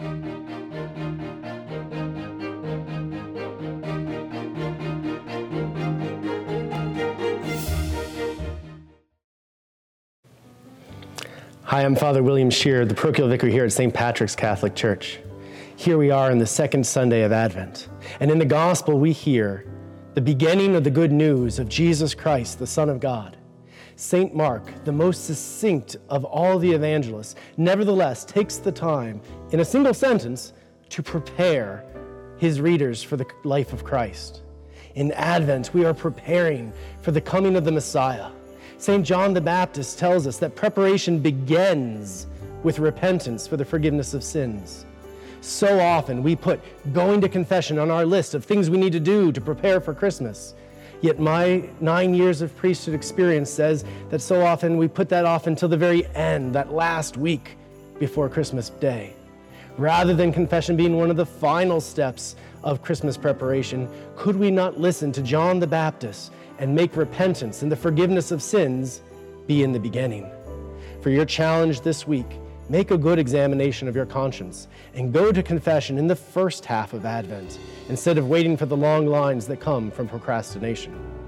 Hi, I'm Father William Schierer, the parochial vicar here at St. Patrick's Catholic Church. Here we are in the second Sunday of Advent, and in the Gospel we hear the beginning of the good news of Jesus Christ, the Son of God. St. Mark, the most succinct of all the evangelists, nevertheless takes the time, in a single sentence, to prepare his readers for the life of Christ. In Advent, we are preparing for the coming of the Messiah St. John the Baptist tells us that preparation begins with repentance for the forgiveness of sins. So often we put going to confession on our list of things we need to do to prepare for Christmas. Yet my nine years of priesthood experience says that so often we put that off until the very end, that last week before Christmas Day. Rather than confession being one of the final steps of Christmas preparation, could we not listen to John the Baptist and make repentance and the forgiveness of sins be in the beginning. For your challenge this week, make a good examination of your conscience and go to confession in the first half of Advent instead of waiting for the long lines that come from procrastination.